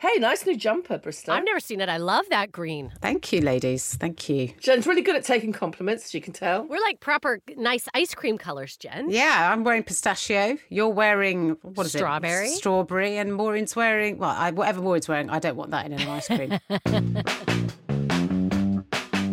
Hey, nice new jumper, Brister. I've never seen it. I love that green. Thank you, ladies. Thank you. Jen's really good at taking compliments, as you can tell. We're like proper nice ice cream colors, Jen. Yeah, I'm wearing pistachio. You're wearing what is Strawberry. it? Strawberry. Strawberry, And Maureen's wearing well, I, whatever Maureen's wearing. I don't want that in an ice cream.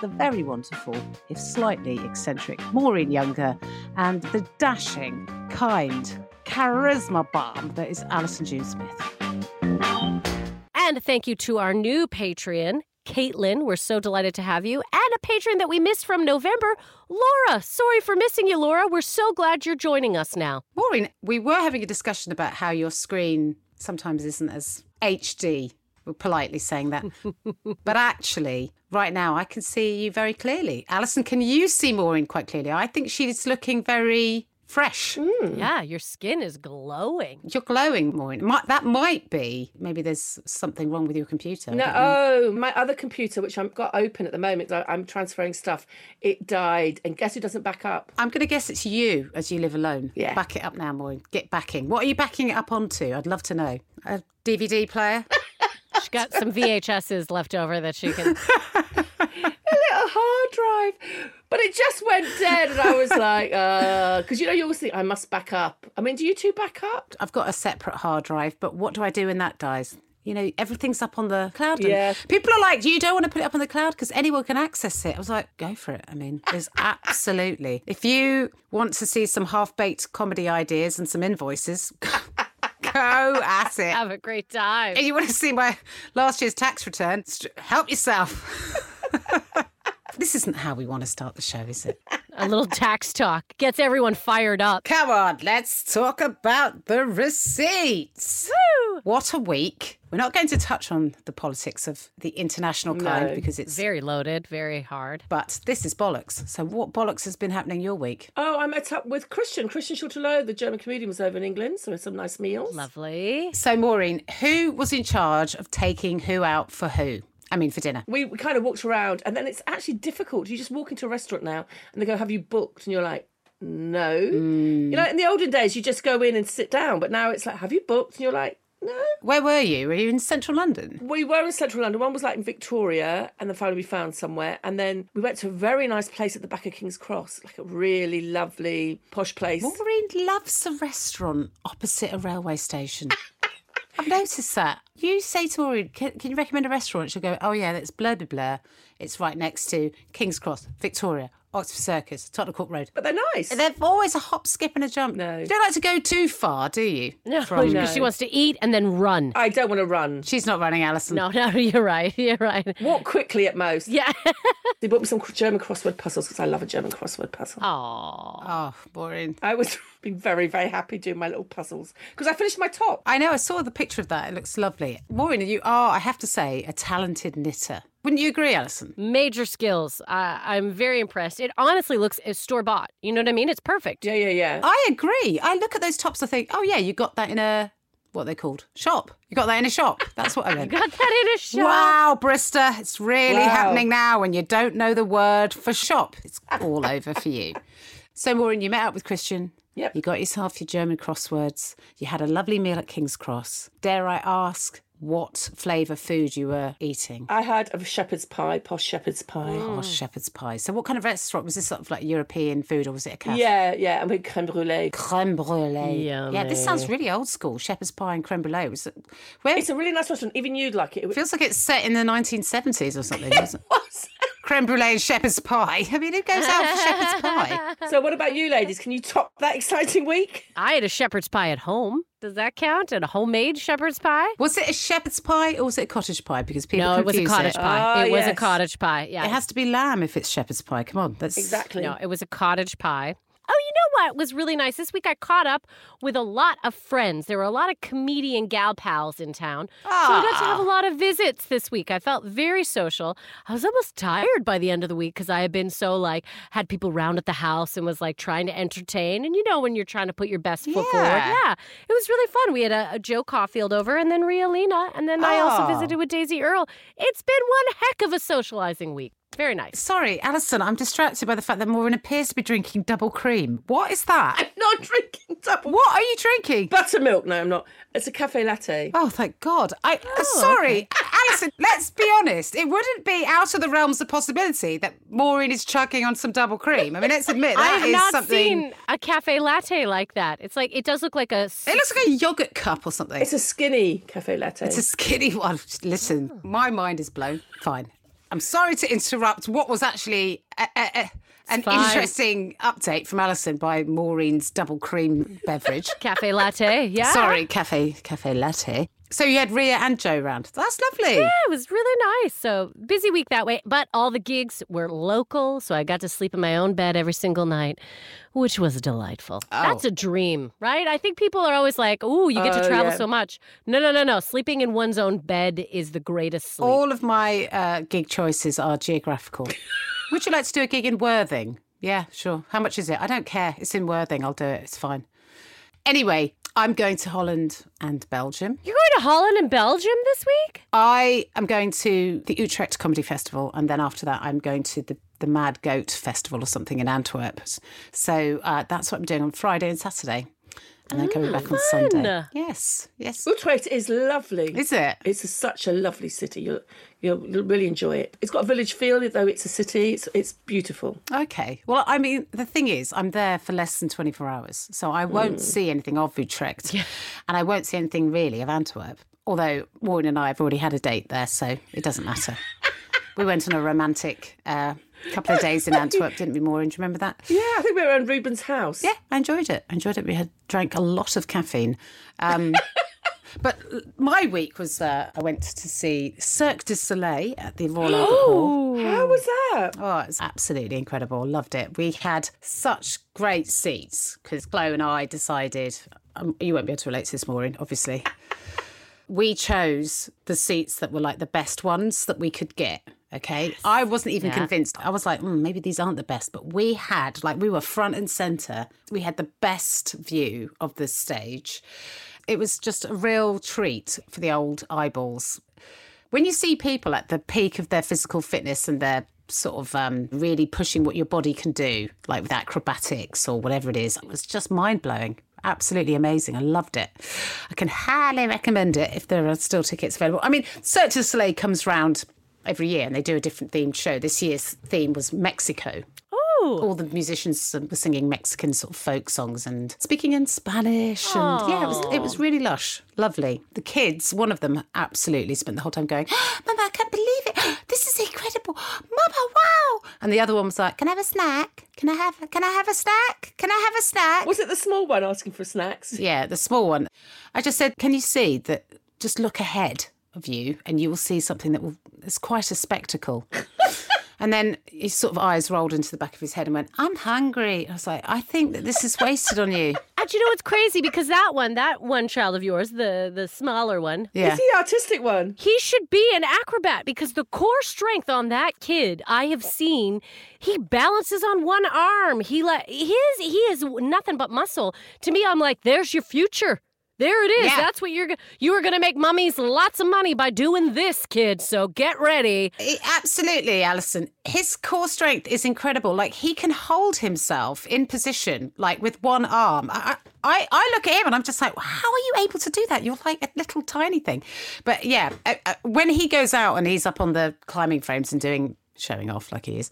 the very wonderful, if slightly eccentric, Maureen Younger, and the dashing, kind, charisma bomb that is Alison June Smith. And thank you to our new Patreon, Caitlin. We're so delighted to have you. And a patron that we missed from November, Laura. Sorry for missing you, Laura. We're so glad you're joining us now. Maureen, we were having a discussion about how your screen sometimes isn't as HD. We're politely saying that. but actually, right now, I can see you very clearly. Alison, can you see Maureen quite clearly? I think she's looking very fresh. Hmm. Yeah, your skin is glowing. You're glowing, Maureen. Might, that might be. Maybe there's something wrong with your computer. No, oh, my other computer, which I've got open at the moment, I- I'm transferring stuff. It died, and guess who doesn't back up? I'm going to guess it's you as you live alone. Yeah. Back it up now, Maureen. Get backing. What are you backing it up onto? I'd love to know. A DVD player? She got some VHSs left over that she can. A little hard drive. But it just went dead, and I was like, uh, because you know, you always think I must back up. I mean, do you two back up? I've got a separate hard drive, but what do I do when that dies? You know, everything's up on the cloud. and Yeah. People are like, you don't want to put it up on the cloud because anyone can access it. I was like, go for it. I mean, there's absolutely. If you want to see some half baked comedy ideas and some invoices, go at it. Have a great time. And you want to see my last year's tax return? Help yourself. this isn't how we want to start the show, is it? A little tax talk gets everyone fired up. Come on, let's talk about the receipts. What a week. We're not going to touch on the politics of the international kind No. because it's. Very loaded, very hard. But this is bollocks. So, what bollocks has been happening your week? Oh, I met up with Christian. Christian Schulte-Loh, the German comedian, was over in England, so we had some nice meals. Lovely. So, Maureen, who was in charge of taking who out for who? I mean, for dinner. We, we kind of walked around, and then it's actually difficult. You just walk into a restaurant now, and they go, "Have you booked?" And you're like, "No." Hmm. You know, in the olden days, you just go in and sit down, but now it's like, "Have you booked?" And you're like, "No." Where were you? Were you in central London? We were in central London. One was like in Victoria, and then finally we found somewhere. And then we went to a very nice place at the back of King's Cross, like a really lovely posh place. Maureen loves a restaurant opposite a railway station. I've noticed that. You say to Maureen, can, can you recommend a restaurant? She'll go, oh, yeah, that's blah, blah, blah. It's right next to King's Cross, Victoria. Oxford Circus, Tottenham Court Road. But they're nice. They're always a hop, skip, and a jump. No. You don't like to go too far, do you? No, From- because she wants to eat and then run. I don't want to run. She's not running, Alison. No, no, you're right. You're right. Walk quickly at most. Yeah. They bought me some German crossword puzzles because I love a German crossword puzzle. Aww. Oh, boring. I was being very, very happy doing my little puzzles because I finished my top. I know. I saw the picture of that. It looks lovely. Maureen, you are, I have to say, a talented knitter. Wouldn't you agree, Alison? Major skills. Uh, I'm very impressed. It honestly looks store bought. You know what I mean? It's perfect. Yeah, yeah, yeah. I agree. I look at those tops. I think, oh yeah, you got that in a what are they called shop. You got that in a shop. That's what I meant. You got that in a shop. Wow, Brister, it's really Wow. happening now when you don't know the word for shop. It's all over for you. So, Maureen, you met up with Christian. Yep. You got yourself your German crosswords. You had a lovely meal at King's Cross. Dare I ask what flavour food you were eating? I had a shepherd's pie, posh shepherd's pie. Oh, posh shepherd's pie. So, what kind of restaurant was this? Sort of like European food, or was it a cafe? Yeah, yeah, and with creme brulee. Creme brulee. Yeah, this sounds really old school. Shepherd's pie and creme brulee. Was it, where, It's a really nice restaurant. Even you'd like it. It feels like it's set in the 1970s or something. doesn't it? Was. creme brulee and shepherd's pie. I mean, who goes out for shepherd's pie? so, what about you, ladies? Can you top that exciting week? I had a shepherd's pie at home. Does that count? And a homemade shepherd's pie? Was it a shepherd's pie or was it a cottage pie? Because people No, it was a cottage it. pie. Ah, it was a cottage pie. Yeah. It has to be lamb if it's shepherd's pie. Come on, that's Exactly. No, it was a cottage pie. Oh, you know what was really nice? This week I caught up with a lot of friends. There were a lot of comedian gal pals in town. So I got to have a ah. lot of visits this week. I felt very social. I was almost tired by the end of the week because I had been so like, had people round at the house and was like trying to entertain. And you know, when you're trying to put your best foot forward. Yeah. Yeah, it was really fun. We had a, a Jo Caulfield over and then Ria Lina. And then I also Oh. visited with Daisy Earl. It's been one heck of a socializing week. Very nice. Sorry, Alison, I'm distracted by the fact that Maureen appears to be drinking double cream. What is that? I'm not drinking double What are you drinking? buttermilk. No, I'm not. It's a cafe latte. Oh, thank God. I uh, sorry, Alison. Let's be honest. It wouldn't be out of the realms of possibility that Maureen is chugging on some double cream. I mean, let's admit I have is not something. seen a cafe latte like that. It's like it does look like a. It looks like a yogurt cup or something. It's a skinny cafe latte. It's a skinny one. Listen, my mind is blown. Fine. I'm sorry to interrupt what was actually a, a, a, an fine. interesting update from Alison by Maureen's double cream beverage. cafe latte. Yeah. Sorry, cafe cafe latte. So you had Ria and Jo round. That's lovely. Yeah, it was really nice. So busy week that way, but all the gigs were local, so I got to sleep in my own bed every single night, which was delightful. That's a dream, right? I think people are always like, "Ooh, you get to Oh, travel yeah. so much." No, no, no, no. Sleeping in one's own bed is the greatest sleep. All of my uh, gig choices are geographical. Would you like to do a gig in Worthing? Yeah, sure. How much is it? I don't care. It's in Worthing. I'll do it. It's fine. Anyway, I'm going to Holland and Belgium. You're going to Holland and Belgium this week? I am going to the Utrecht Comedy Festival, and then after that, I'm going to the, the Mad Goat Festival or something in Antwerp. So uh, that's what I'm doing on Friday and Saturday, and then coming back on Sunday. Yes, yes. Utrecht is lovely. Is it? It's a, such a lovely city. You'll, you'll you'll really enjoy it. It's got a village feel, though it's a city. It's it's beautiful. Okay. Well, I mean, the thing is, I'm there for less than 24 hours, so I won't see anything of Utrecht, and I won't see anything really of Antwerp. Although Maureen and I have already had a date there, so it doesn't matter. we went on a romantic uh, couple of days in Antwerp, didn't we, Maureen? Do you remember that? Yeah, I think we were around Rubens' house. Yeah, I enjoyed it. I enjoyed it. We had drank a lot of caffeine. Um, but my week was uh, I went to see Cirque du Soleil at the Royal Albert Hall. How was that? Oh, it's absolutely incredible. Loved it. We had such great seats because Chloe and I decided, um, you won't be able to relate to this, Maureen, obviously. We chose the seats that were like the best ones that we could get. Okay. I wasn't even convinced. I was like, mm, maybe these aren't the best. But we had, like, we were front and centre. We had the best view of the stage. It was just a real treat for the old eyeballs when you see people at the peak of their physical fitness and they're sort of um, really pushing what your body can do, like with acrobatics or whatever it is, it was just mind blowing. Absolutely amazing. I loved it. I can highly recommend it if there are still tickets available. I mean, Cirque du Soleil comes round every year and they do a different themed show. This year's theme was Mexico. Oh. All the musicians were singing Mexican sort of folk songs and speaking in Spanish, and yeah, it was it was really lush, lovely. The kids, one of them, absolutely spent the whole time going, "Mama, I can't believe it! This is incredible, Mama, wow!" And the other one was like, "Can I have a snack? Can I have? Can I have a snack? Can I have a snack?" Was it the small one asking for snacks? Yeah, the small one. I just said, "Can you see that? Just look ahead of you, and you will see something that will. It's quite a spectacle." And then his sort of eyes rolled into the back of his head and went, I'm hungry. I was like, I think that this is wasted on you. And you know what's crazy? Because that one, that one child of yours, the the smaller one, Yeah. Is the artistic one? he should be an acrobat because the core strength on that kid I have seen, he balances on one arm. He like his he is nothing but muscle. To me, I'm like, there's your future. There it is. Yeah. That's what you're you are going to make mummies lots of money by doing this, kid. So get ready. Absolutely, Alison. His core strength is incredible. Like he can hold himself in position, like with one arm. I, I, I look at him and I'm just like, how are you able to do that? You're like a little tiny thing. But yeah, uh, uh, when he goes out and he's up on the climbing frames and doing showing off like he is,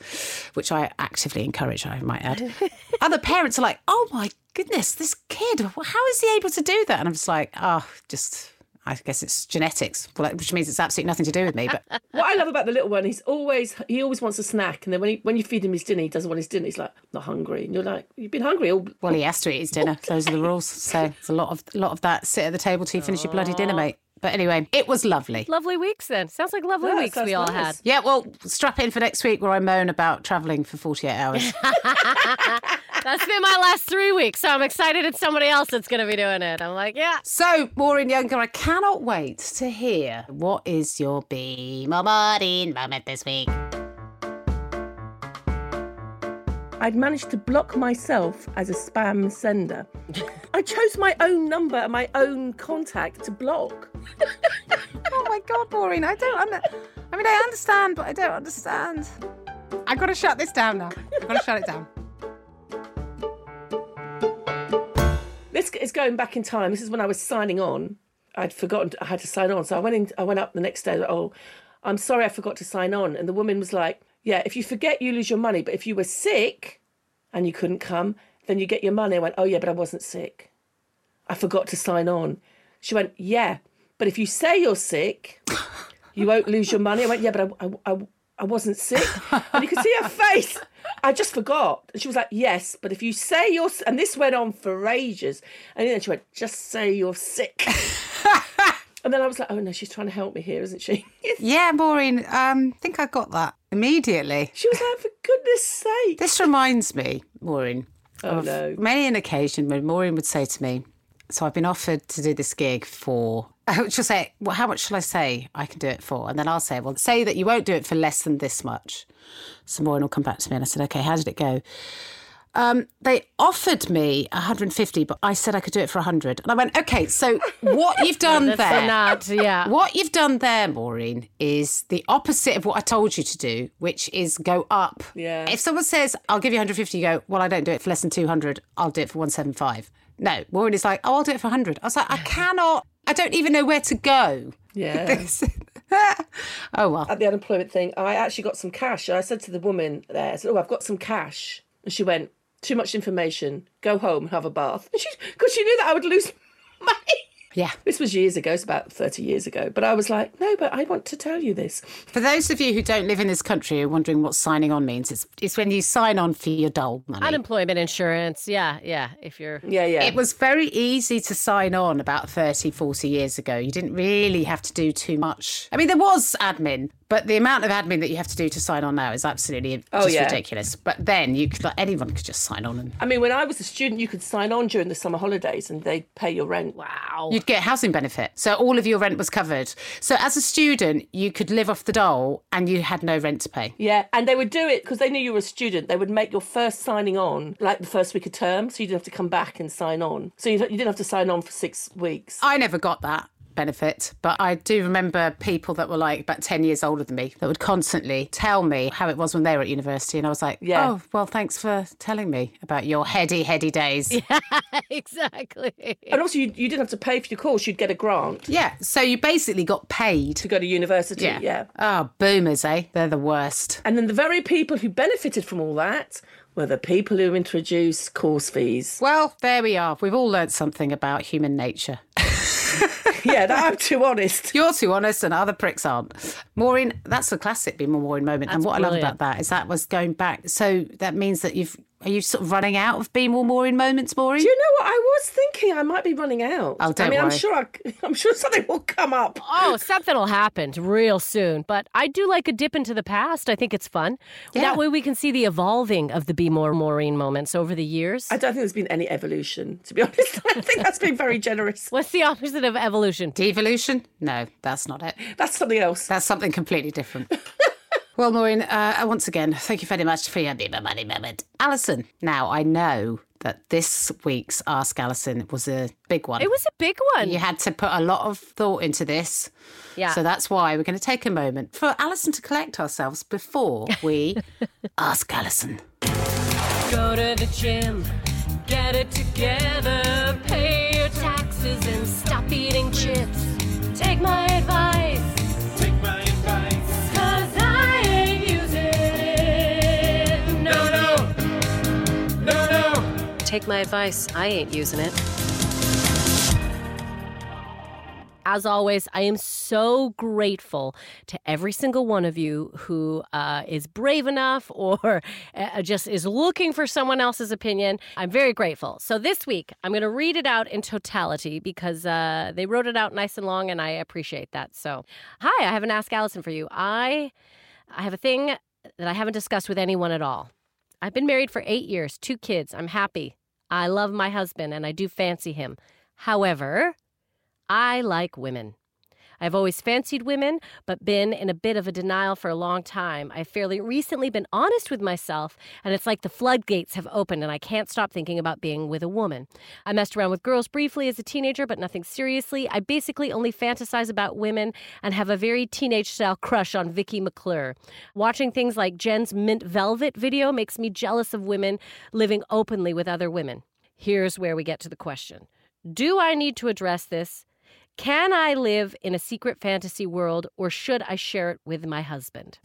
which I actively encourage, I might add. Other parents are like, oh my goodness, this kid, how is he able to do that? And I'm just like, oh, just. I guess it's genetics, well, which means it's absolutely nothing to do with me. But What I love about the little one, he's always he always wants a snack, and then when he, when you feed him his dinner, he doesn't want his dinner. He's like, not hungry, and you're like, you've been hungry all. Well, he has to eat his dinner. Those are the rules. So there's a lot of a lot of that. Sit at the table till you finish your bloody dinner, mate. But anyway, it was lovely. Lovely weeks then. Sounds like lovely Yeah, weeks we all nice. had. Yeah, well, strap in for next week where I moan about travelling for 48 hours. That's been my last three weeks, so I'm excited it's somebody else that's going to be doing it. I'm like, yeah. so, Maureen Younger, I cannot wait to hear what is your Be More Maureen moment this week. I'd managed to block myself as a spam sender. I chose my own number and my own contact to block. Oh my God, Maureen, I don't. Under- I mean, I understand, but I don't understand. I've got to shut this down now. I've got to shut it down. This is going back in time. This is when I was signing on. I'd forgotten I had to sign on, so I went in. I went up the next day. Oh, I'm sorry, I forgot to sign on. And the woman was like, "Yeah, if you forget, you lose your money. But if you were sick and you couldn't come, then you get your money." I went, "Oh yeah, but I wasn't sick. I forgot to sign on." She went, "Yeah, but if you say you're sick, you won't lose your money." I went, "Yeah, but I, I, I, I wasn't sick." And you could see her face. I just forgot. And she was like, "Yes, but if you say you're," s-" and this went on for ages. And then she went, "Just say you're sick." and then I was like, "Oh no, she's trying to help me here, isn't she?" Yeah, Maureen, um, I think I got that immediately. she was like, "For goodness sake!" This reminds me, Maureen, Oh of no. many an occasion when Maureen would say to me, So I've been offered to do this gig for, she'll say, Well, how much shall I say I can do it for? And then I'll say, Well, say that you won't do it for less than this much. So Maureen will come back to me and I said, Okay, how did it go? Um, they offered me 150, but I said I could do it for 100. And I went, Okay, so what you've done That's there. yeah. What you've done there, Maureen, is the opposite of what I told you to do, which is go up. Yeah. If someone says, I'll give you 150, you go, well, I don't do it for less than 200, I'll do it for 175. No, Maureen is like, oh, I'll do it for 100. I was like, I cannot, I don't even know where to go. Yeah. oh, well. At the unemployment thing, I actually got some cash. I said to the woman there, I said, "Oh, I've got some cash," and she went, "Too much information. Go home and have a bath." And she, because she knew that I would lose money. Yeah. This was years ago. It's about thirty years ago. But I was like, "No, but I want to tell you this." For those of you who don't live in this country who are wondering what signing on means, it's, it's when you sign on for your dole money. Unemployment insurance. Yeah, yeah. If you're. Yeah, yeah. It was very easy to sign on about 30, 40 years ago. You didn't really have to do too much. I mean, there was admin, but the amount of admin that you have to do to sign on now is absolutely Oh, just yeah. ridiculous. But then you could, like, anyone could just sign on and I mean, when I was a student, you could sign on during the summer holidays, and they'd pay your rent. Wow. you'd get housing benefit. So all of your rent was covered. So as a student, you could live off the dole and you had no rent to pay. Yeah, and they would do it because they knew you were a student. They would make your first signing on like the first week of term, so you didn't have to come back and sign on. So you, you didn't have to sign on for six weeks. I never got that benefit, but I do remember people that were like about 10 years older than me that would constantly tell me how it was when they were at university. And I was like, Yeah. oh, well, thanks for telling me about your heady, heady days. Yeah. exactly. And also, you, you didn't have to pay for your course; you'd get a grant Yeah. So you basically got paid. to go to university. yeah. Oh, boomers, eh? They're the worst. And then the very people who benefited from all that were the people who introduced course fees. Well, there we are. We've all learnt something about human nature. yeah, that, I'm too honest. You're too honest, and other pricks aren't. Maureen, that's a classic Be More Maureen moment. and That's what I love about that is that was going back. So that means that you've are you sort of running out of Be More Maureen moments, Maureen? Do you know what? I was thinking I might be running out. Oh, I don't mean, I'm sure I, I'm sure something will come up. Oh, something will happen real soon. But I do like a dip into the past. I think it's fun. Yeah. That way we can see the evolving of the Be More Maureen moments over the years. I don't think there's been any evolution, to be honest. I think that's been very generous. What's the opposite of evolution? Devolution? No, that's not it. That's something else. That's something completely different. well, Maureen, uh, once again, thank you very much for your Be My Money moment. Alison, now I know that this week's Ask Alison was a big one. It was a big one. You had to put a lot of thought into this. Yeah. So that's why we're going to take a moment for Alison to collect ourselves before we ask Alison. Go to the gym, get it together, pay your taxes and stop eating chips. Take my advice. Take my advice. I ain't using it. As always, I am so grateful to every single one of you who uh, is brave enough or uh, just is looking for someone else's opinion. I'm very grateful. So this week, I'm going to read it out in totality because uh, they wrote it out nice and long, and I appreciate that. So, hi, I have an Ask Alison for you. I, I have a thing that I haven't discussed with anyone at all. I've been married for eight years, two kids. I'm happy. I love my husband and I do fancy him. However, I like women. I've always fancied women, but been in a bit of a denial for a long time. I've fairly recently been honest with myself, and it's like the floodgates have opened, and I can't stop thinking about being with a woman. I messed around with girls briefly as a teenager, but nothing seriously. I basically only fantasize about women and have a very teenage style crush on Vicky McClure. Watching things like Jen's Mint Velvet video makes me jealous of women living openly with other women. Here's where we get to the question Do I need to address this? Can I live in a secret fantasy world or should I share it with my husband?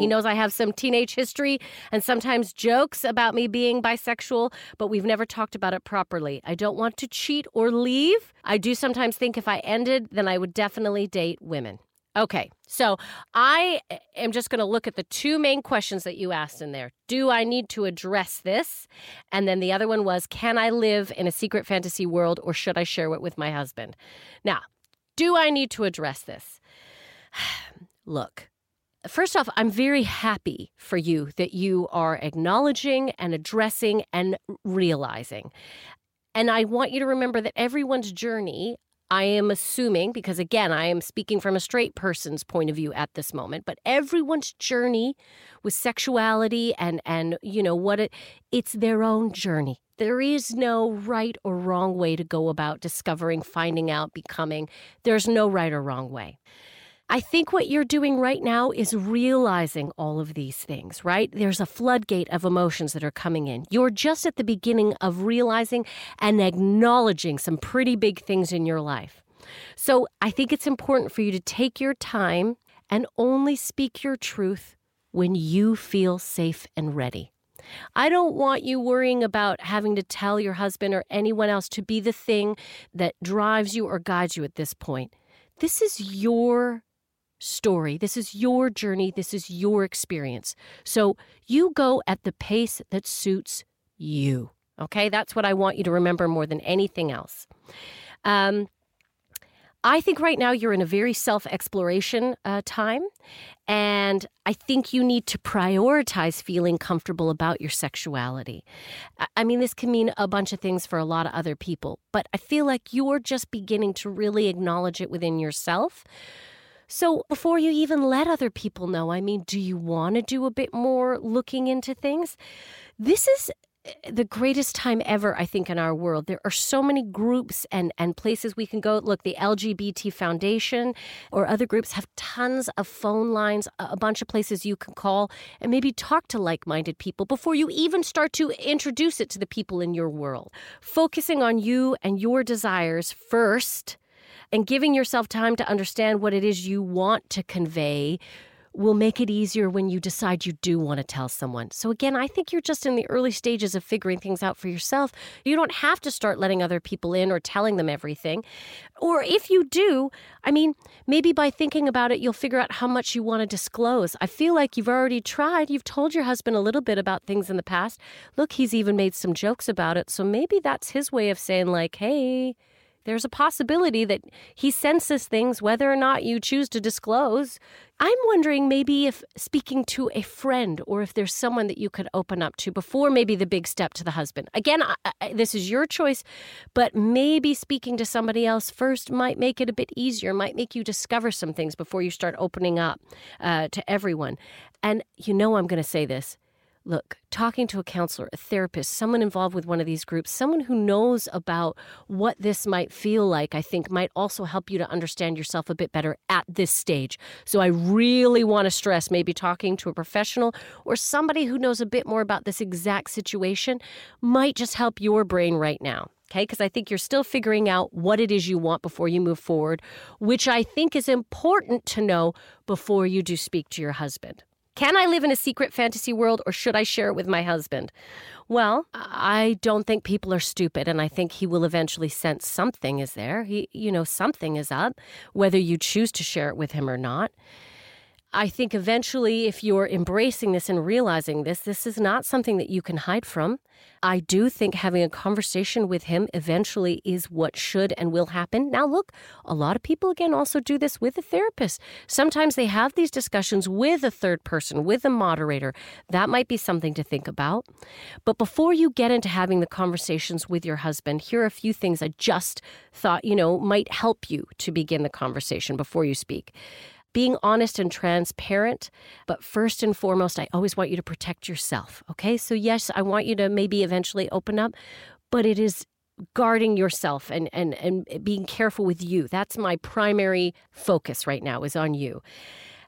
He knows I have some teenage history and sometimes jokes about me being bisexual, but we've never talked about it properly. I don't want to cheat or leave. I do sometimes think if I ended, then I would definitely date women. Okay, so I am just going to look at the two main questions that you asked in there. Do I need to address this? And then the other one was Can I live in a secret fantasy world or should I share it with my husband? Now, do I need to address this? Look, First off, I'm very happy for you that you are acknowledging and addressing and realizing. And I want you to remember that everyone's journey, I am assuming, because again, I am speaking from a straight person's point of view at this moment, but everyone's journey with sexuality and and you know what it it's their own journey. There is no right or wrong way to go about discovering, finding out, becoming. There's no right or wrong way. I think what you're doing right now is realizing all of these things, right? There's a floodgate of emotions that are coming in. You're just at the beginning of realizing and acknowledging some pretty big things in your life. So I think it's important for you to take your time and only speak your truth when you feel safe and ready. I don't want you worrying about having to tell your husband or anyone else to be the thing that drives you or guides you at this point. This is your story. This is your journey. This is your experience. So you go at the pace that suits you. Okay, that's what I want you to remember more than anything else. Um, I think right now you're in a very self exploration uh, time. And I think you need to prioritize feeling comfortable about your sexuality. I- mean, this can mean a bunch of things for a lot of other people, but I feel like you're just beginning to really acknowledge it within yourself. So, before you even let other people know, I mean, do you want to do a bit more looking into things? This is Eh, the greatest time ever, I think, in our world. There are so many groups and, and places we can go. Look, the LGBT Foundation or other groups have tons of phone lines, a bunch of places you can call and maybe talk to like minded people before you even start to introduce it to the people in your world. Focusing on you and your desires first and giving yourself time to understand what it is you want to convey will make it easier when you decide you do want to tell someone. So, again, I think you're just in the early stages of figuring things out for yourself. You don't have to start letting other people in or telling them everything. Or if you do, I mean, maybe by thinking about it, you'll figure out how much you want to disclose. I feel like you've already tried. You've told your husband a little bit about things in the past. Look, he's even made some jokes about it. So maybe that's his way of saying, like, hey, there's a possibility that he senses things whether or not you choose to disclose. I'm wondering maybe if speaking to a friend or if there's someone that you could open up to before maybe the big step to the husband. Again, I, I, this is your choice, but maybe speaking to somebody else first might make it a bit easier, might make you discover some things before you start opening up uh, to everyone. And you know, I'm going to say this look, talking to a counselor, a therapist, someone involved with one of these groups, someone who knows about what this might feel like, I think might also help you to understand yourself a bit better at this stage. So I really want to stress maybe talking to a professional or somebody who knows a bit more about this exact situation might just help your brain right now. Okay, because I think you're still figuring out what it is you want before you move forward, which I think is important to know before you do speak to your husband. Can I live in a secret fantasy world or should I share it with my husband? Well, I don't think people are stupid and I think he will eventually sense something is there. He, you know, something is up, whether you choose to share it with him or not. I think eventually, if you're embracing this and realizing this, this is not something that you can hide from. I do think having a conversation with him eventually is what should and will happen. Now, look, a lot of people, again, also do this with a therapist. Sometimes they have these discussions with a third person, with a moderator. That might be something to think about. But before you get into having the conversations with your husband, here are a few things I just thought, you know, might help you to begin the conversation before you speak being honest and transparent. But first and foremost, I always want you to protect yourself. Okay. So, yes, I want you to maybe eventually open up, but it is guarding yourself and, and, and being careful with you. That's my primary focus right now is on you.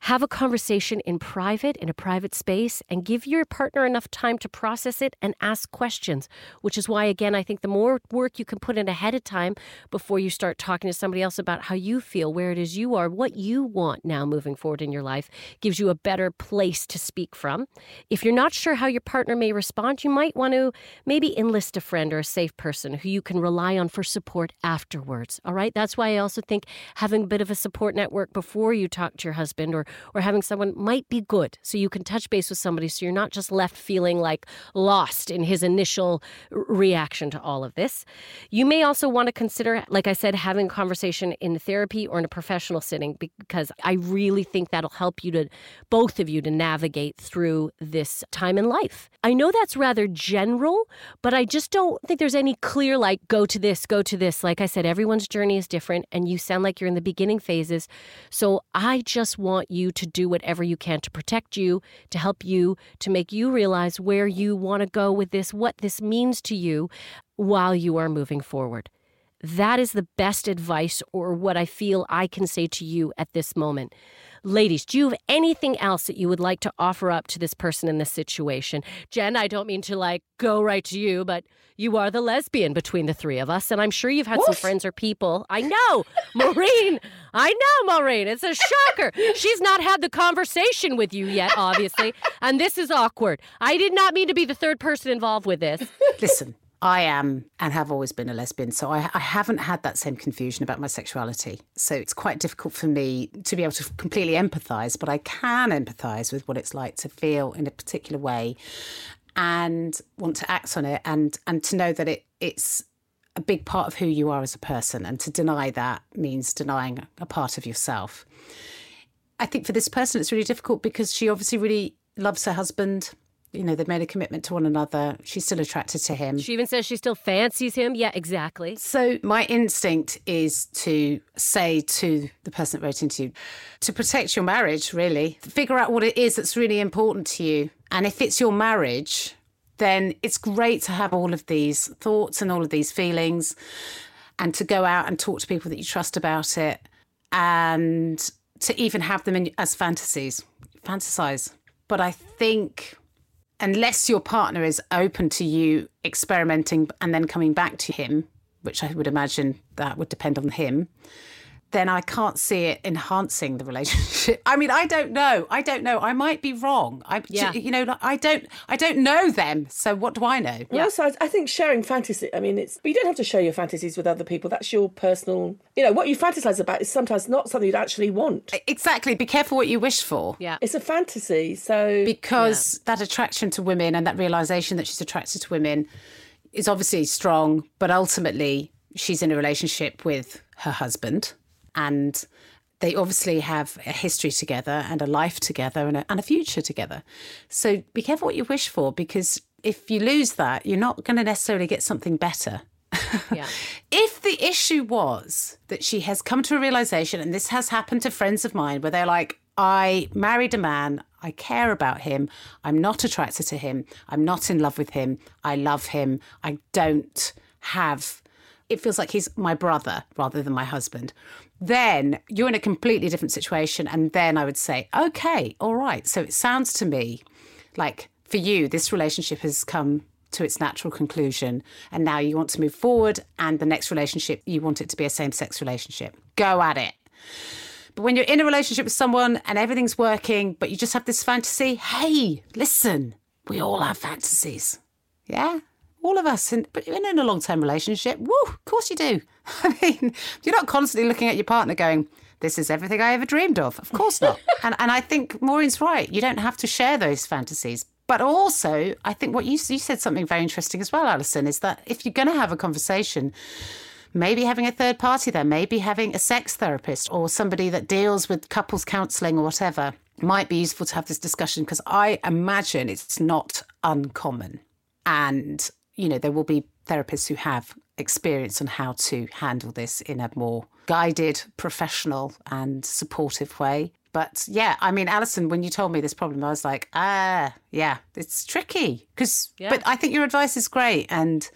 Have a conversation in private, in a private space, and give your partner enough time to process it and ask questions, which is why, again, I think the more work you can put in ahead of time before you start talking to somebody else about how you feel, where it is you are, what you want now moving forward in your life, gives you a better place to speak from. If you're not sure how your partner may respond, you might want to maybe enlist a friend or a safe person who you can rely on for support afterwards. All right. That's why I also think having a bit of a support network before you talk to your husband or or having someone might be good so you can touch base with somebody so you're not just left feeling like lost in his initial reaction to all of this. You may also want to consider, like I said, having a conversation in therapy or in a professional setting because I really think that'll help you to, both of you, to navigate through this time in life. I know that's rather general, but I just don't think there's any clear, like, go to this, go to this. Like I said, everyone's journey is different, and you sound like you're in the beginning phases. So I just want you to do whatever you can to protect you, to help you, to make you realize where you want to go with this, what this means to you while you are moving forward. That is the best advice or what I feel I can say to you at this moment. Ladies, do you have anything else that you would like to offer up to this person in this situation? Jen, I don't mean to like go right to you, but you are the lesbian between the three of us. And I'm sure you've had some friends or people. I know, Maureen. I know, Maureen. It's a shocker. She's not had the conversation with you yet, obviously. And this is awkward. I did not mean to be the third person involved with this. Listen, I am and have always been a lesbian, so I, I, haven't had that same confusion about my sexuality. So it's quite difficult for me to be able to completely empathise, but I can empathise with what it's like to feel in a particular way and want to act on it and and to know that it it's a big part of who you are as a person and to deny that means denying a part of yourself. I think for this person it's really difficult because she obviously really loves her husband you know, they've made a commitment to one another. She's still attracted to him. She even says she still fancies him. Yeah, exactly. So my instinct is to say to the person that wrote into you, to protect your marriage, really. Figure out what it is that's really important to you. And if it's your marriage, then it's great to have all of these thoughts and all of these feelings and to go out and talk to people that you trust about it and to even have them in, as fantasies, fantasize. But I think unless your partner is open to you experimenting and then coming back to him, which I would imagine that would depend on him, then I can't see it enhancing the relationship. I mean, I don't know. I don't know. I might be wrong. I, Yeah. you know, I don't, I don't know them. So what do I know? Yeah. Also, I- I think sharing fantasy. I mean, it's you don't have to share your fantasies with other people. That's your personal. You know what you fantasize about is sometimes not something you'd actually want. Exactly. Be careful what you wish for. Yeah. It's a fantasy, so because that attraction to women and that realization that she's attracted to women is obviously strong, but ultimately she's in a relationship with her husband and they obviously have a history together and a life together and a, and a future together. So be careful what you wish for because if you lose that, you're not going to necessarily get something better. Yeah. If the issue was that she has come to a realization, and this has happened to friends of mine, where they're like, I married a man, I care about him, I'm not attracted to him, I'm not in love with him, I love him, I don't have, it feels like he's my brother rather than my husband. Then you're in a completely different situation. And then I would say, okay, all right. So it sounds to me like for you, this relationship has come to its natural conclusion and now you want to move forward and the next relationship you want it to be a same-sex relationship. Go at it. But when you're in a relationship with someone and everything's working but you just have this fantasy hey listen we all have fantasies. Yeah? All of us and but you're in a long-term relationship. Woo of course you do i mean you're not constantly looking at your partner going this is everything I ever dreamed of. Of course not. and and I think Maureen's right. You don't have to share those fantasies. But also, I think what you you said something very interesting as well, Alison, is that if you're going to have a conversation, maybe having a third party there, maybe having a sex therapist or somebody that deals with couples counselling or whatever might be useful to have this discussion because I imagine it's not uncommon. And, you know, there will be therapists who have experience on how to handle this in a more guided, professional, and supportive way. But yeah, I mean, Alison, when you told me this problem, I was like, ah, yeah, it's tricky. Because, Yeah. but I think your advice is great. And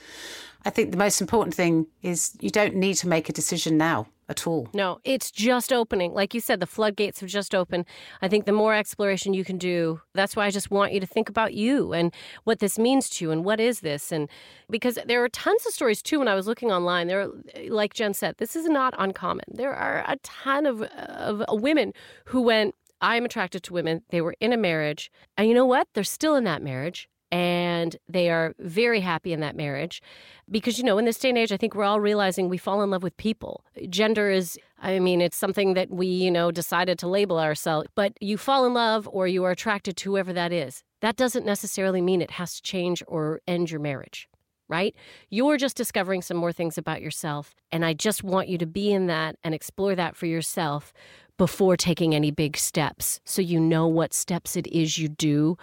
I think the most important thing is you don't need to make a decision now at all. No, it's just opening. Like you said, the floodgates have just opened. I think the more exploration you can do, that's why I just want you to think about you and what this means to you and what is this. And because there are tons of stories too when I was looking online, there are, like Jen said, this is not uncommon. There are a ton of, of women who went, I'm attracted to women. They were in a marriage. And you know what? They're still in that marriage. And they are very happy in that marriage because, you know, in this day and age, I think we're all realizing we fall in love with people. Gender is, I mean, it's something that we, you know, decided to label ourselves, but you fall in love or you are attracted to whoever that is. That doesn't necessarily mean it has to change or end your marriage, right? You're just discovering some more things about yourself. And I just want you to be in that and explore that for yourself before taking any big steps so you know what steps it is you do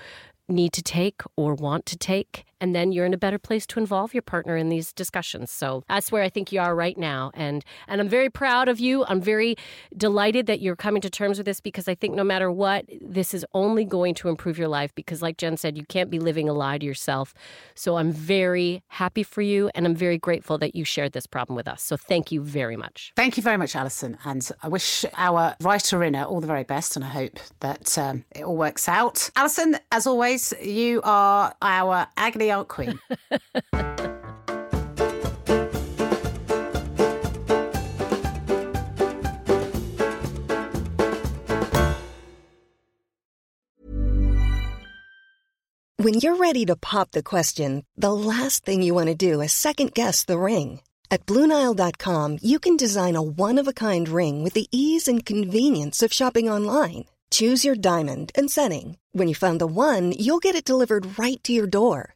need to take or want to take and then you're in a better place to involve your partner in these discussions so that's where i think you are right now and and i'm very proud of you i'm very delighted that you're coming to terms with this because i think no matter what this is only going to improve your life because like jen said you can't be living a lie to yourself so i'm very happy for you and i'm very grateful that you shared this problem with us so thank you very much Thank you very much, Alison. And I wish our writer inner all the very best. And I hope that um, it all works out. Alison, as always, you are our agony aunt queen. When you're ready to pop the question, the last thing you want to do is second guess the ring. At Bluenile.com, you can design a one of a kind ring with the ease and convenience of shopping online. Choose your diamond and setting. When you find the one, you'll get it delivered right to your door.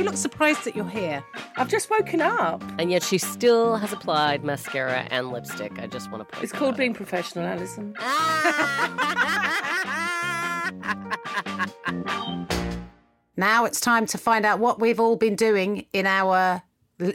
You look surprised that you're here. I've just woken up. And yet she still has applied mascara and lipstick. I just want to point It's called out. being professional, Alison. Now it's time to find out what we've all been doing in our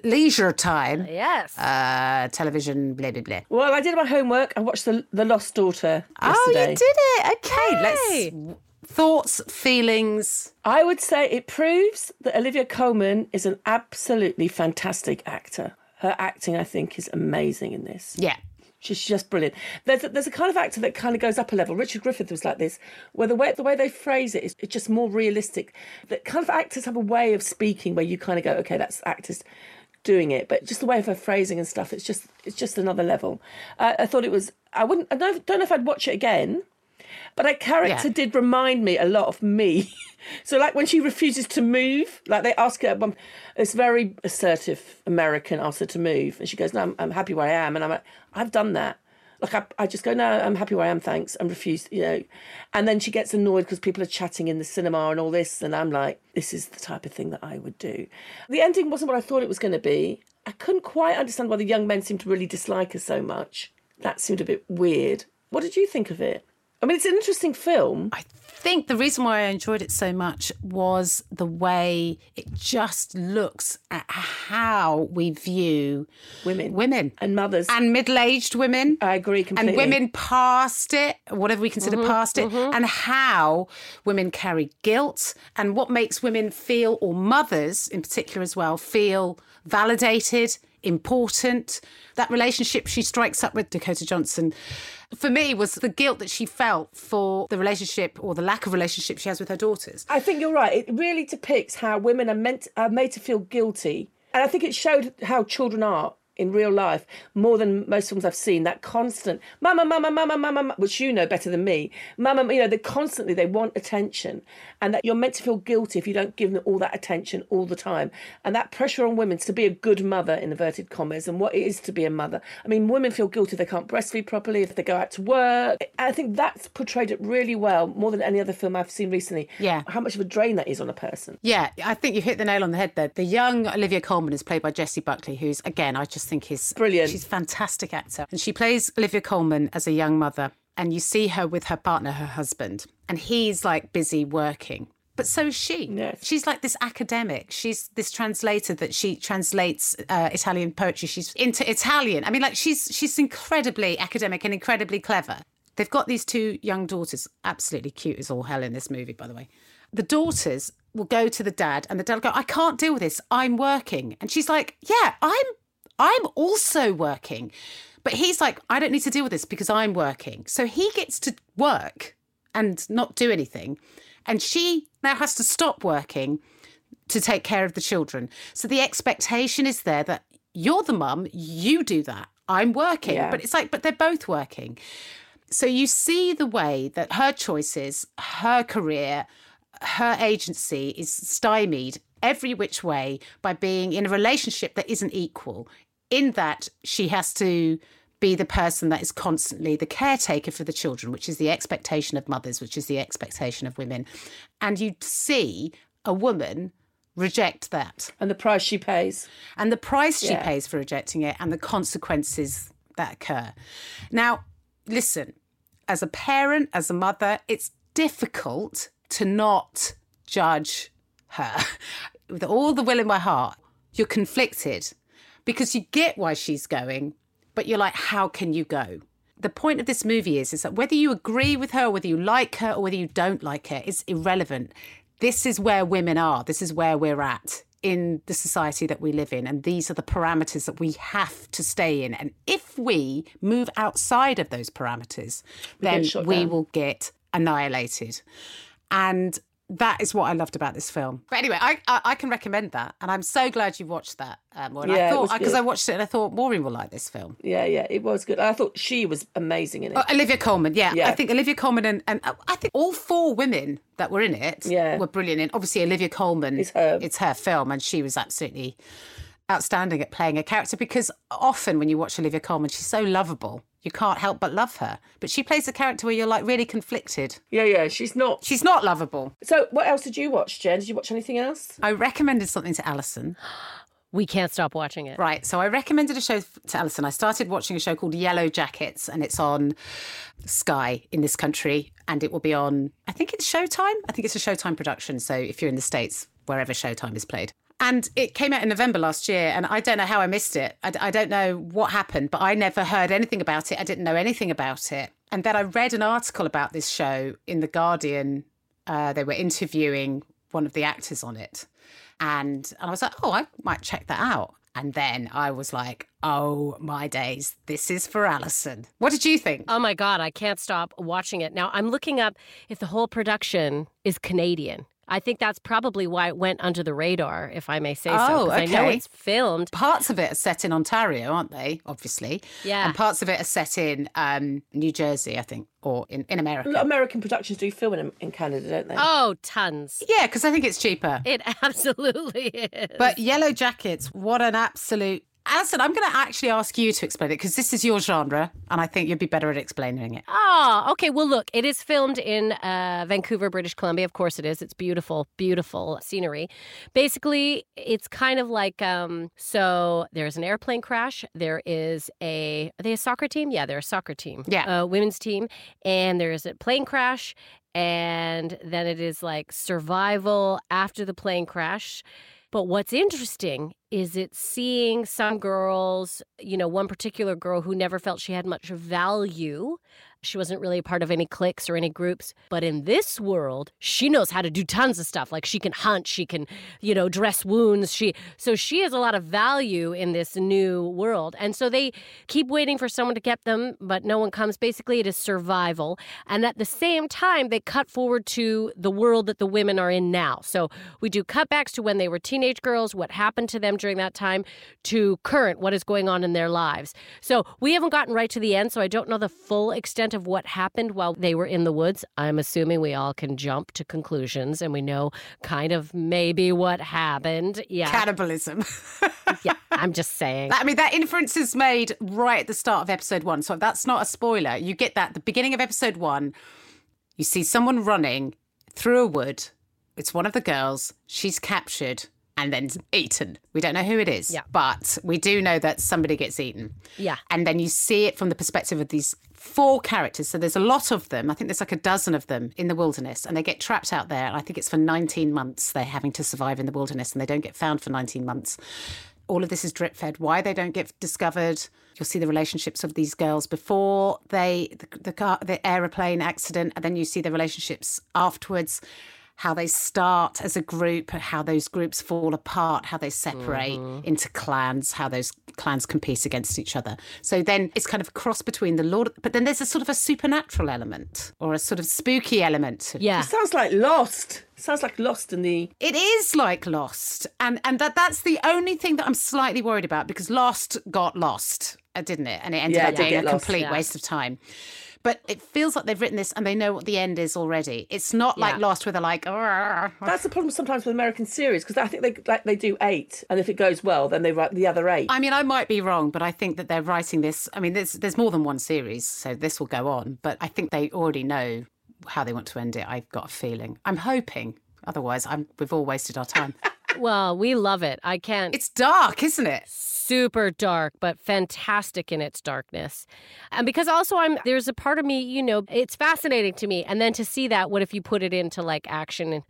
leisure time. Yes. Uh, television, blah, blah, blah. Well, I did my homework. I watched the the Lost Daughter Oh, you did it. Okay, Yay. let's. Thoughts, feelings. I would say it proves that Olivia Colman is an absolutely fantastic actor. Her acting, I think, is amazing in this. Yeah. She's just brilliant. There's a, there's a kind of actor that kind of goes up a level. Richard Griffith was like this, where the way the way they phrase it is it's just more realistic. That kind of actors have a way of speaking where you kind of go, okay, that's actors doing it, but just the way of her phrasing and stuff, it's just it's just another level. Uh, I thought it was. I wouldn't. I don't, don't know if I'd watch it again. But her character Yeah. did remind me a lot of me. so, like when she refuses to move, like they ask her, um, this very assertive American asks her to move, and she goes, "No, I'm, I'm happy where I am." And I'm like, "I've done that." Like I, I just go, "No, I'm happy where I am, thanks," and refuse, you know. And then she gets annoyed because people are chatting in the cinema and all this, and I'm like, "This is the type of thing that I would do." The ending wasn't what I thought it was going to be. I couldn't quite understand why the young men seemed to really dislike her so much. That seemed a bit weird. What did you think of it? I mean, it's an interesting film. I think the reason why I enjoyed it so much was the way it just looks at how we view Women. women And mothers. and middle-aged women. I agree completely. and women past it, whatever we consider mm-hmm, past it, mm-hmm. and how women carry guilt and what makes women feel, or mothers in particular as well, feel validated, important. That relationship she strikes up with Dakota Johnson, for me, was the guilt that she felt for the relationship or the lack of relationship she has with her daughters. I think you're right. It really depicts how women are meant are made to feel guilty, and I think it showed how children are in real life more than most films I've seen. That constant mama, mama, mama, mama, mama," which you know better than me. Mama, you know, they constantly they want attention, and that you're meant to feel guilty if you don't give them all that attention all the time. And that pressure on women to be a good mother in inverted commas, and what it is to be a mother. I mean, women feel guilty if they can't breastfeed properly, if they go out to work. I think that's portrayed it really well, more than any other film I've seen recently. Yeah. how much of a drain that is on a person. Yeah, I think you hit the nail on the head there. The young Olivia Colman is played by Jessie Buckley, who's, again, I just think is Brilliant. She's a fantastic actor. And she plays Olivia Colman as a young mother. And you see her with her partner, her husband, and he's like busy working. But so is she. Yes. She's like this academic. She's this translator that she translates uh, Italian poetry. She's into Italian. I mean, like she's she's incredibly academic and incredibly clever. They've got these two young daughters, absolutely cute as all hell in this movie, by the way. The daughters will go to the dad, and the dad will go, "I can't deal with this. I'm working," and she's like, "Yeah, I'm, I'm also working," but he's like, "I don't need to deal with this because I'm working." So he gets to work and not do anything, and she now has to stop working to take care of the children. So the expectation is there that you're the mum, you do that. I'm working. Yeah. But it's like, but they're both working. So you see the way that her choices, her career, her agency is stymied every which way by being in a relationship that isn't equal, in that she has to be the person that is constantly the caretaker for the children, which is the expectation of mothers, which is the expectation of women. And you see a woman reject that And the price she pays. and the price she Yeah. pays for rejecting it and the consequences that occur. Now, listen, as a parent, as a mother, it's difficult to not judge her. With all the will in my heart, you're conflicted because you get why she's going, but you're like, how can you go? The point of this movie is, is that whether you agree with her, whether you like her, or whether you don't like her, is irrelevant. This is where women are. This is where we're at in the society that we live in. And these are the parameters that we have to stay in. And if we move outside of those parameters, then we down. will get annihilated. And that is what I loved about this film. But anyway, I I, I can recommend that, and I'm so glad you watched that. Um, Maureen. Yeah, I thought because good. I watched it and I thought Maureen will like this film. Yeah, yeah, it was good. I thought she was amazing in it. Oh, Olivia Colman, yeah. Yeah. I think Olivia Colman and, and uh, I think all four women that were in it Yeah. were brilliant. And obviously Olivia Colman, It's her. it's her film, and she was absolutely outstanding at playing a character because often when you watch Olivia Colman, she's so lovable. You can't help but love her. But she plays a character where you're like really conflicted. yeah, yeah, she's not. She's not lovable. So, what else did you watch, Jen? Did you watch anything else? I recommended something to Alison. We can't stop watching it. Right. So I recommended a show to Alison. I started watching a show called Yellow Jackets, and it's on Sky in this country, and it will be on. I think it's Showtime. I think it's a Showtime production. So if you're in the states, wherever Showtime is played. And it came out in November last year, and I don't know how I missed it. I, I don't know what happened, but I never heard anything about it. I didn't know anything about it. And then I read an article about this show in The Guardian. Uh, they were interviewing one of the actors on it. And, and I was like, oh, I might check that out. And then I was like, oh my days, this is for Alison. What did you think? Oh my God, I can't stop watching it. Now, I'm looking up if the whole production is Canadian. I think that's probably why it went under the radar, if I may say so. Oh, 'cause I know okay. it's filmed. Parts of it are set in Ontario, aren't they? Obviously. Yeah. And parts of it are set in um, New Jersey, I think, or in, in America. American productions do film in, in Canada, don't they? Oh, tons. Yeah, because I think it's cheaper. It absolutely is. But Yellow Jackets, what an absolute. Alison, I'm going to actually ask you to explain it because this is your genre, and I think you'd be better at explaining it. Oh, okay. Well, look, it is filmed in uh, Vancouver, British Columbia. Of course, it is. It's beautiful, beautiful scenery. Basically, it's kind of like um, so. There's an airplane crash. There is a are they a soccer team? Yeah, they're a soccer team. Yeah. a women's team, and there's a plane crash, and then it is like survival after the plane crash. But what's interesting is it's seeing some girls, you know, one particular girl who never felt she had much value. She wasn't really a part of any cliques or any groups. But in this world, she knows how to do tons of stuff. Like she can hunt, she can, you know, dress wounds. She so she has a lot of value in this new world. And so they keep waiting for someone to get them, but no one comes. Basically, it is survival. And at the same time, they cut forward to the world that the women are in now. So we do cutbacks to when they were teenage girls, what happened to them during that time, to current, what is going on in their lives. So we haven't gotten right to the end, so I don't know the full extent of what happened while they were in the woods. I'm assuming we all can jump to conclusions and we know kind of maybe what happened. Yeah. Cannibalism. yeah. I'm just saying. I mean, that inference is made right at the start of episode one. So that's not a spoiler. You get that at the beginning of episode one. You see someone running through a wood. It's one of the girls. She's captured and then eaten. We don't know who it is, Yeah. but we do know that somebody gets eaten. Yeah. And then you see it from the perspective of these four characters. So there's a lot of them. I think there's like a dozen of them in the wilderness, and they get trapped out there. And I think it's for 19 months they're having to survive in the wilderness, and they don't get found for 19 months. All of this is drip fed. Why they don't get discovered? You'll see the relationships of these girls before they the, the car the aeroplane accident, and then you see the relationships afterwards how they start as a group, how those groups fall apart, how they separate into clans, how those clans compete against each other. So then it's kind of a cross between the Lord, but then there's a sort of a supernatural element or a sort of spooky element. Yeah. It sounds like Lost. sounds like Lost in the. It is like Lost, and and that that's the only thing that I'm slightly worried about because Lost got lost, uh, didn't it? And it ended Yeah, up did being a lost, complete yeah. waste of time. But it feels like they've written this and they know what the end is already. It's not like Yeah. Lost where they're like, "Arr." That's the problem sometimes with American series because I think they like they do eight, and if it goes well, then they write the other eight. I mean, I might be wrong, but I think that they're writing this. I mean, there's there's more than one series, so this will go on. But I think they already know how they want to end it. I've got a feeling. I'm hoping. Otherwise, I'm we've all wasted our time. Well, we love it. I can't. It's dark, isn't it? super dark, but fantastic in its darkness. And because also I'm there's a part of me, you know, it's fascinating to me. And then to see that, what if you put it into like action in,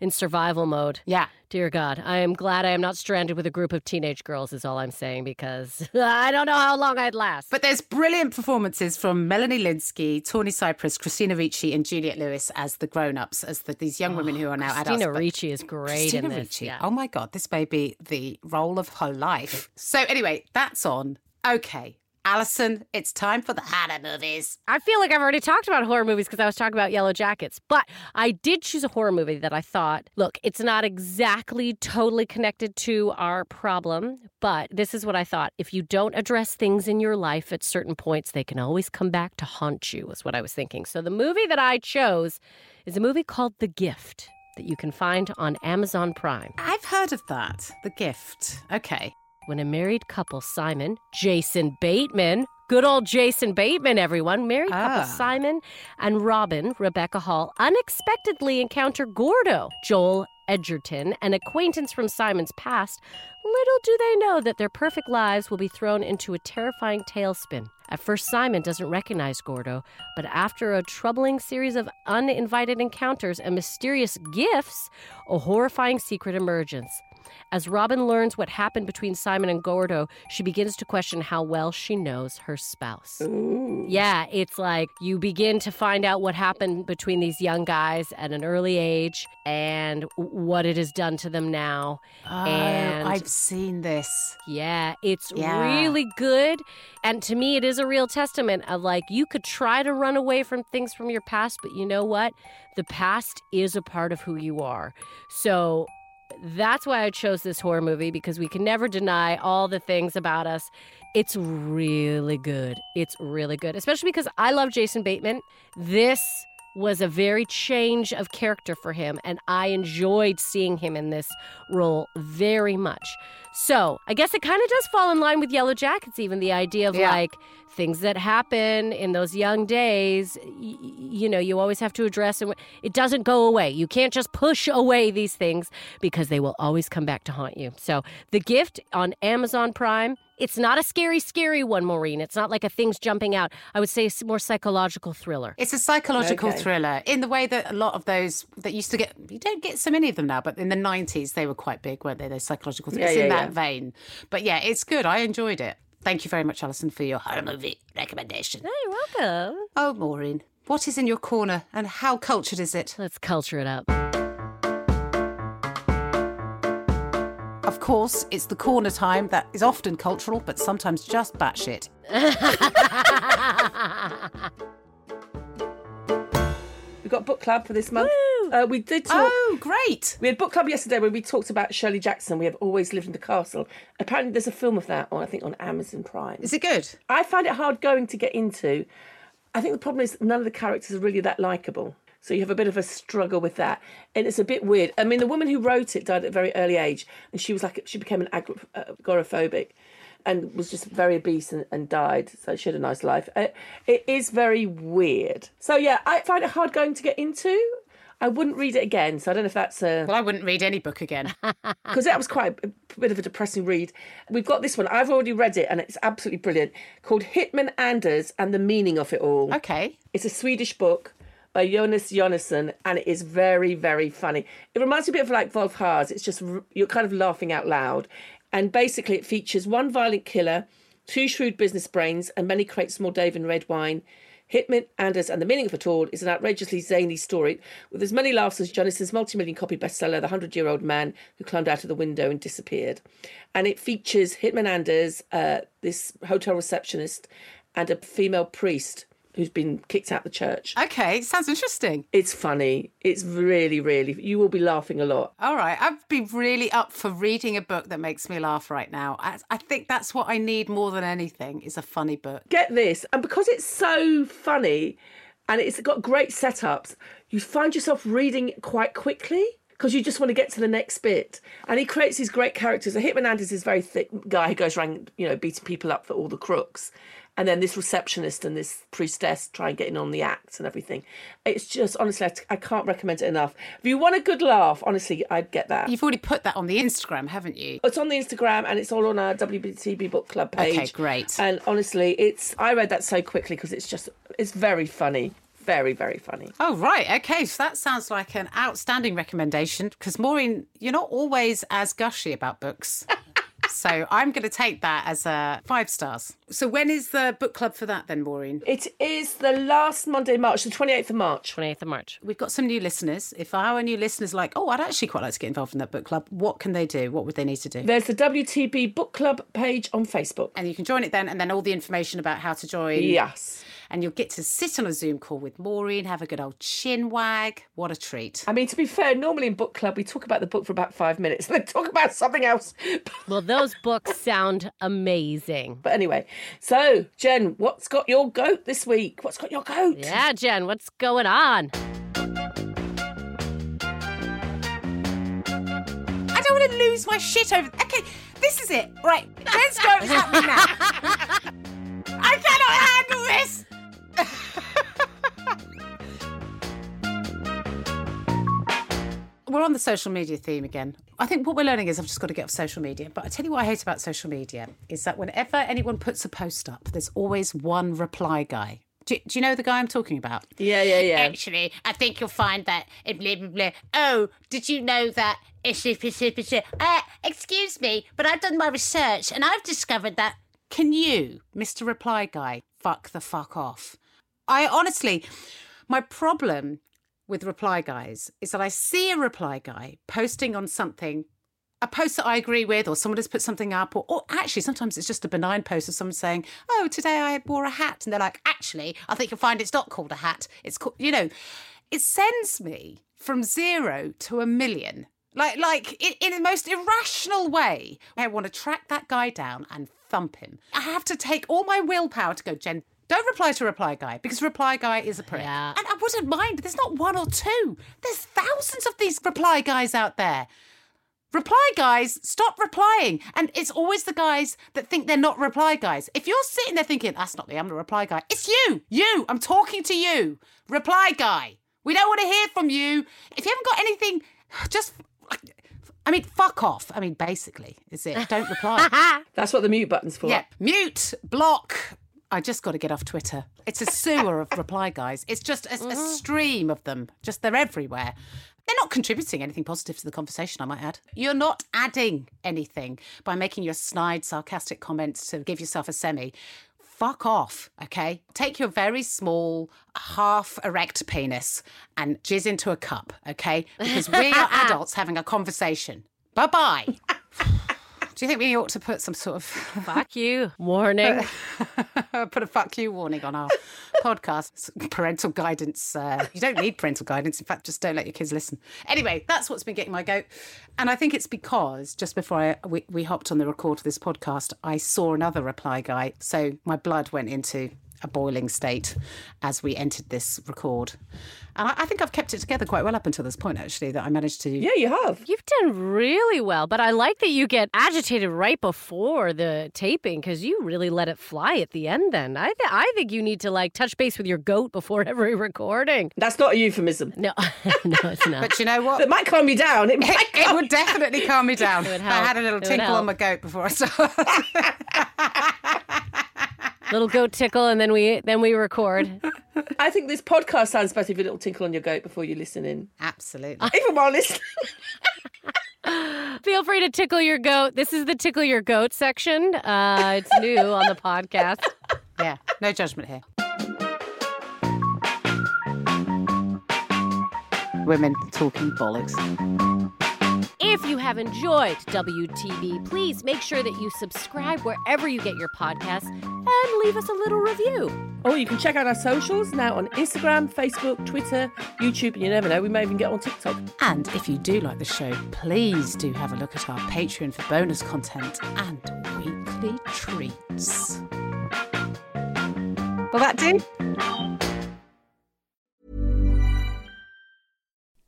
in survival mode? Yeah. Dear God, I am glad I am not stranded with a group of teenage girls, is all I'm saying, because I don't know how long I'd last. But there's brilliant performances from Melanie Lynskey, Tawny Cypress, Christina Ricci, and Juliette Lewis as the grown-ups, as the, these young women oh, who are now adults. Christina But Ricci is great Christina. Ricci. Yeah. Oh my God, this may be the role of her life. So anyway, that's on. Okay, Alison, it's time for the horror movies. I feel like I've already talked about horror movies because I was talking about Yellow Jackets, but I did choose a horror movie that I thought, look, it's not exactly totally connected to our problem, but this is what I thought. If you don't address things in your life at certain points, they can always come back to haunt you, is what I was thinking. So the movie that I chose is a movie called The Gift that you can find on Amazon Prime. I've heard of that. The gift. Okay. When a married couple, Simon, Jason Bateman, good old Jason Bateman, everyone, married couple Ah. Simon and Robin, Rebecca Hall, unexpectedly encounter Gordo, Joel Edgerton, an acquaintance from Simon's past. Little do they know that their perfect lives will be thrown into a terrifying tailspin. At first, Simon doesn't recognize Gordo, but after a troubling series of uninvited encounters and mysterious gifts, a horrifying secret emerges. As Robin learns what happened between Simon and Gordo, she begins to question how well she knows her spouse. Yeah, it's like you begin to find out what happened between these young guys at an early age and what it has done to them now. Oh, And- I've seen this. Yeah, it's Yeah. really good. And to me, it is a real testament of like you could try to run away from things from your past, but you know what? The past is a part of who you are. So that's why I chose this horror movie because we can never deny all the things about us. It's really good. It's really good, especially because I love Jason Bateman. This was a very change of character for him, and I enjoyed seeing him in this role very much. So I guess it kind of does fall in line with Yellow Jackets, even the idea of Yeah. like things that happen in those young days. Y- you know, you always have to address and it doesn't go away. You can't just push away these things because they will always come back to haunt you. So the gift on Amazon Prime. It's not a scary, scary one, Maureen. It's not like a thing's jumping out. I would say it's more psychological thriller. It's a psychological Okay. thriller in the way that a lot of those that used to get, you don't get so many of them now, but in the 90s, they were quite big, weren't they? Those psychological thrillers Yeah, in yeah, that yeah. vein. But yeah, it's good. I enjoyed it. Thank you very much, Alison, for your horror movie recommendation. Hey, you're welcome. Oh, Maureen, what is in your corner and how cultured is it? Let's culture it up. Of course, it's the corner time that is often cultural, but sometimes just batshit. We've got book club for this month. Uh, we did talk. Oh, great. We had book club yesterday where we talked about Shirley Jackson. We have always lived in the castle. Apparently, there's a film of that on I think on Amazon Prime. Is it good? I find it hard going to get into. I think the problem is none of the characters are really that likable. So you have a bit of a struggle with that, and it's a bit weird. I mean, the woman who wrote it died at a very early age, and she was like she became an uh, agoraphobic, and was just very obese and, and died. So she had a nice life. Uh, it is very weird. So yeah, I find it hard going to get into. I wouldn't read it again. So I don't know if that's a Well, I wouldn't read any book again. because that was quite a bit of a depressing read. We've got this one. I've already read it, and it's absolutely brilliant. Called Hitman Anders and the Meaning of It All. okay. It's a Swedish book by Jonas Jonasson, and it is very, very funny. It reminds me a bit of like Wolf Haas. It's just you're kind of laughing out loud, and basically it features one violent killer, two shrewd business brains, and many crates of and red wine. Hitman, Anders, and the Meaning of It All is an outrageously zany story with as many laughs as Jonasson's multi-million copy bestseller, The Hundred-Year-Old Man Who Climbed Out of the Window and Disappeared. And it features Hitman Anders, uh, this hotel receptionist, and a female priest who's been kicked out of the church. Okay. Sounds interesting. It's funny. It's really, really. You will be laughing a lot. All right. I'd be really up for reading a book that makes me laugh right now. I, I think that's what I need more than anything is a funny book. Get this, and because it's so funny, and it's got great setups, you find yourself reading quite quickly because you just want to get to the next bit. And he creates these great characters. So Hitman Anders is a very thick guy who goes around, you know, beating people up for all the crooks. And then this receptionist and this priestess try and get in on the act and everything. It's just, honestly, I, I can't recommend it enough. If you want a good laugh, honestly, I'd get that. You've already put that on the Instagram, haven't you? It's on the Instagram and it's all on our WBTB book club page. Okay, great. And honestly, it's I read that so quickly because it's just it's very funny, very very funny. Oh, right. Okay. So that sounds like an outstanding recommendation because, Maureen, you're not always as gushy about books. so I'm going to take that as a five stars. So when is the book club for that then, Maureen? It is the last Monday in March, the twenty eighth of March. 28th of March. We've got some new listeners. If our new listeners are like, oh, I'd actually quite like to get involved in that book club, what can they do? What would they need to do? There's the WTB book club page on Facebook. and you can join it then, and then all the information about how to join. Yes. And you'll get to sit on a Zoom call with Maureen, have a good old chin wag. What a treat. I mean, to be fair, normally in book club we talk about the book for about five minutes, and then talk about something else. Well, those books sound amazing. But anyway, so Jen, what's got your goat this week? What's got your goat? Yeah, Jen, what's going on? I don't want to lose my shit over. Okay, this is it. Right, let's go. It's happening now. I cannot handle this. On the social media theme again. I think what we're learning is I've just got to get off social media. But I tell you what I hate about social media is that whenever anyone puts a post up, there's always one reply guy. Do, do you know the guy I'm talking about? Yeah, yeah, yeah. Actually, I think you'll find that it blah blah blah. Oh, did you know that? Uh, excuse me, but I've done my research and I've discovered that. Can you, Mr. Reply Guy, fuck the fuck off? I honestly, my problem with reply guys is that I see a reply guy posting on something. A post that I agree with, or someone has put something up, or, or actually sometimes it's just a benign post of someone saying, "Oh, today I wore a hat," and they're like, "Actually, I think you'll find it's not called a hat. It's called, you know." It sends me from zero to a million, like like in, in the most irrational way. I want to track that guy down and thump him. I have to take all my willpower to go, Jen. Don't reply to reply guy because reply guy is a prick. Yeah. And I wouldn't mind. There's not one or two. There's thousands of these reply guys out there. Reply guys, stop replying. And it's always the guys that think they're not reply guys. If you're sitting there thinking, that's not me, I'm a reply guy, it's you. You. I'm talking to you. Reply guy. We don't want to hear from you. If you haven't got anything, just. I mean, fuck off. I mean, basically, is it. Don't reply. That's what the mute button's for. Yeah, mute, block. I just got to get off Twitter. It's a sewer of reply guys. It's just a, a mm-hmm. stream of them. Just they're everywhere. They're not contributing anything positive to the conversation, I might add. You're not adding anything by making your snide, sarcastic comments to give yourself a semi. Fuck off, okay? Take your very small, half erect penis and jizz into a cup, okay? Because we are adults having a conversation. Bye bye. Do you think we ought to put some sort of Fuck you. Warning. put a fuck you warning on our podcast. Parental guidance. Uh, you don't need parental guidance. In fact, just don't let your kids listen. Anyway, that's what's been getting my goat. And I think it's because just before I, we, we hopped on the record of this podcast, I saw another reply guy. So my blood went into a boiling state as we entered this record. And I, I think I've kept it together quite well up until this point, actually, that I managed to. Yeah, you have. You've done really well, but I like that you get agitated right before the taping because you really let it fly at the end. Then I, th- I think you need to like touch base with your goat before every recording. That's not a euphemism. No, no, it's not. But you know what? It might calm you down. It might It calm would definitely calm me down. would I had a little It tinkle on my goat before I started. Little goat tickle, and then we then we record. I think this podcast sounds better if you little tinkle on your goat before you listen in. Absolutely. Even while listening. Feel free to tickle your goat. This is the tickle your goat section. Uh, it's new on the podcast. Yeah, no judgment here. Women talking bollocks. If you have enjoyed WTB, please make sure that you subscribe wherever you get your podcasts and leave us a little review. Or you can check out our socials now on Instagram, Facebook, Twitter, YouTube, and you never know, we may even get on TikTok. And if you do like the show, please do have a look at our Patreon for bonus content and weekly treats. Will that do?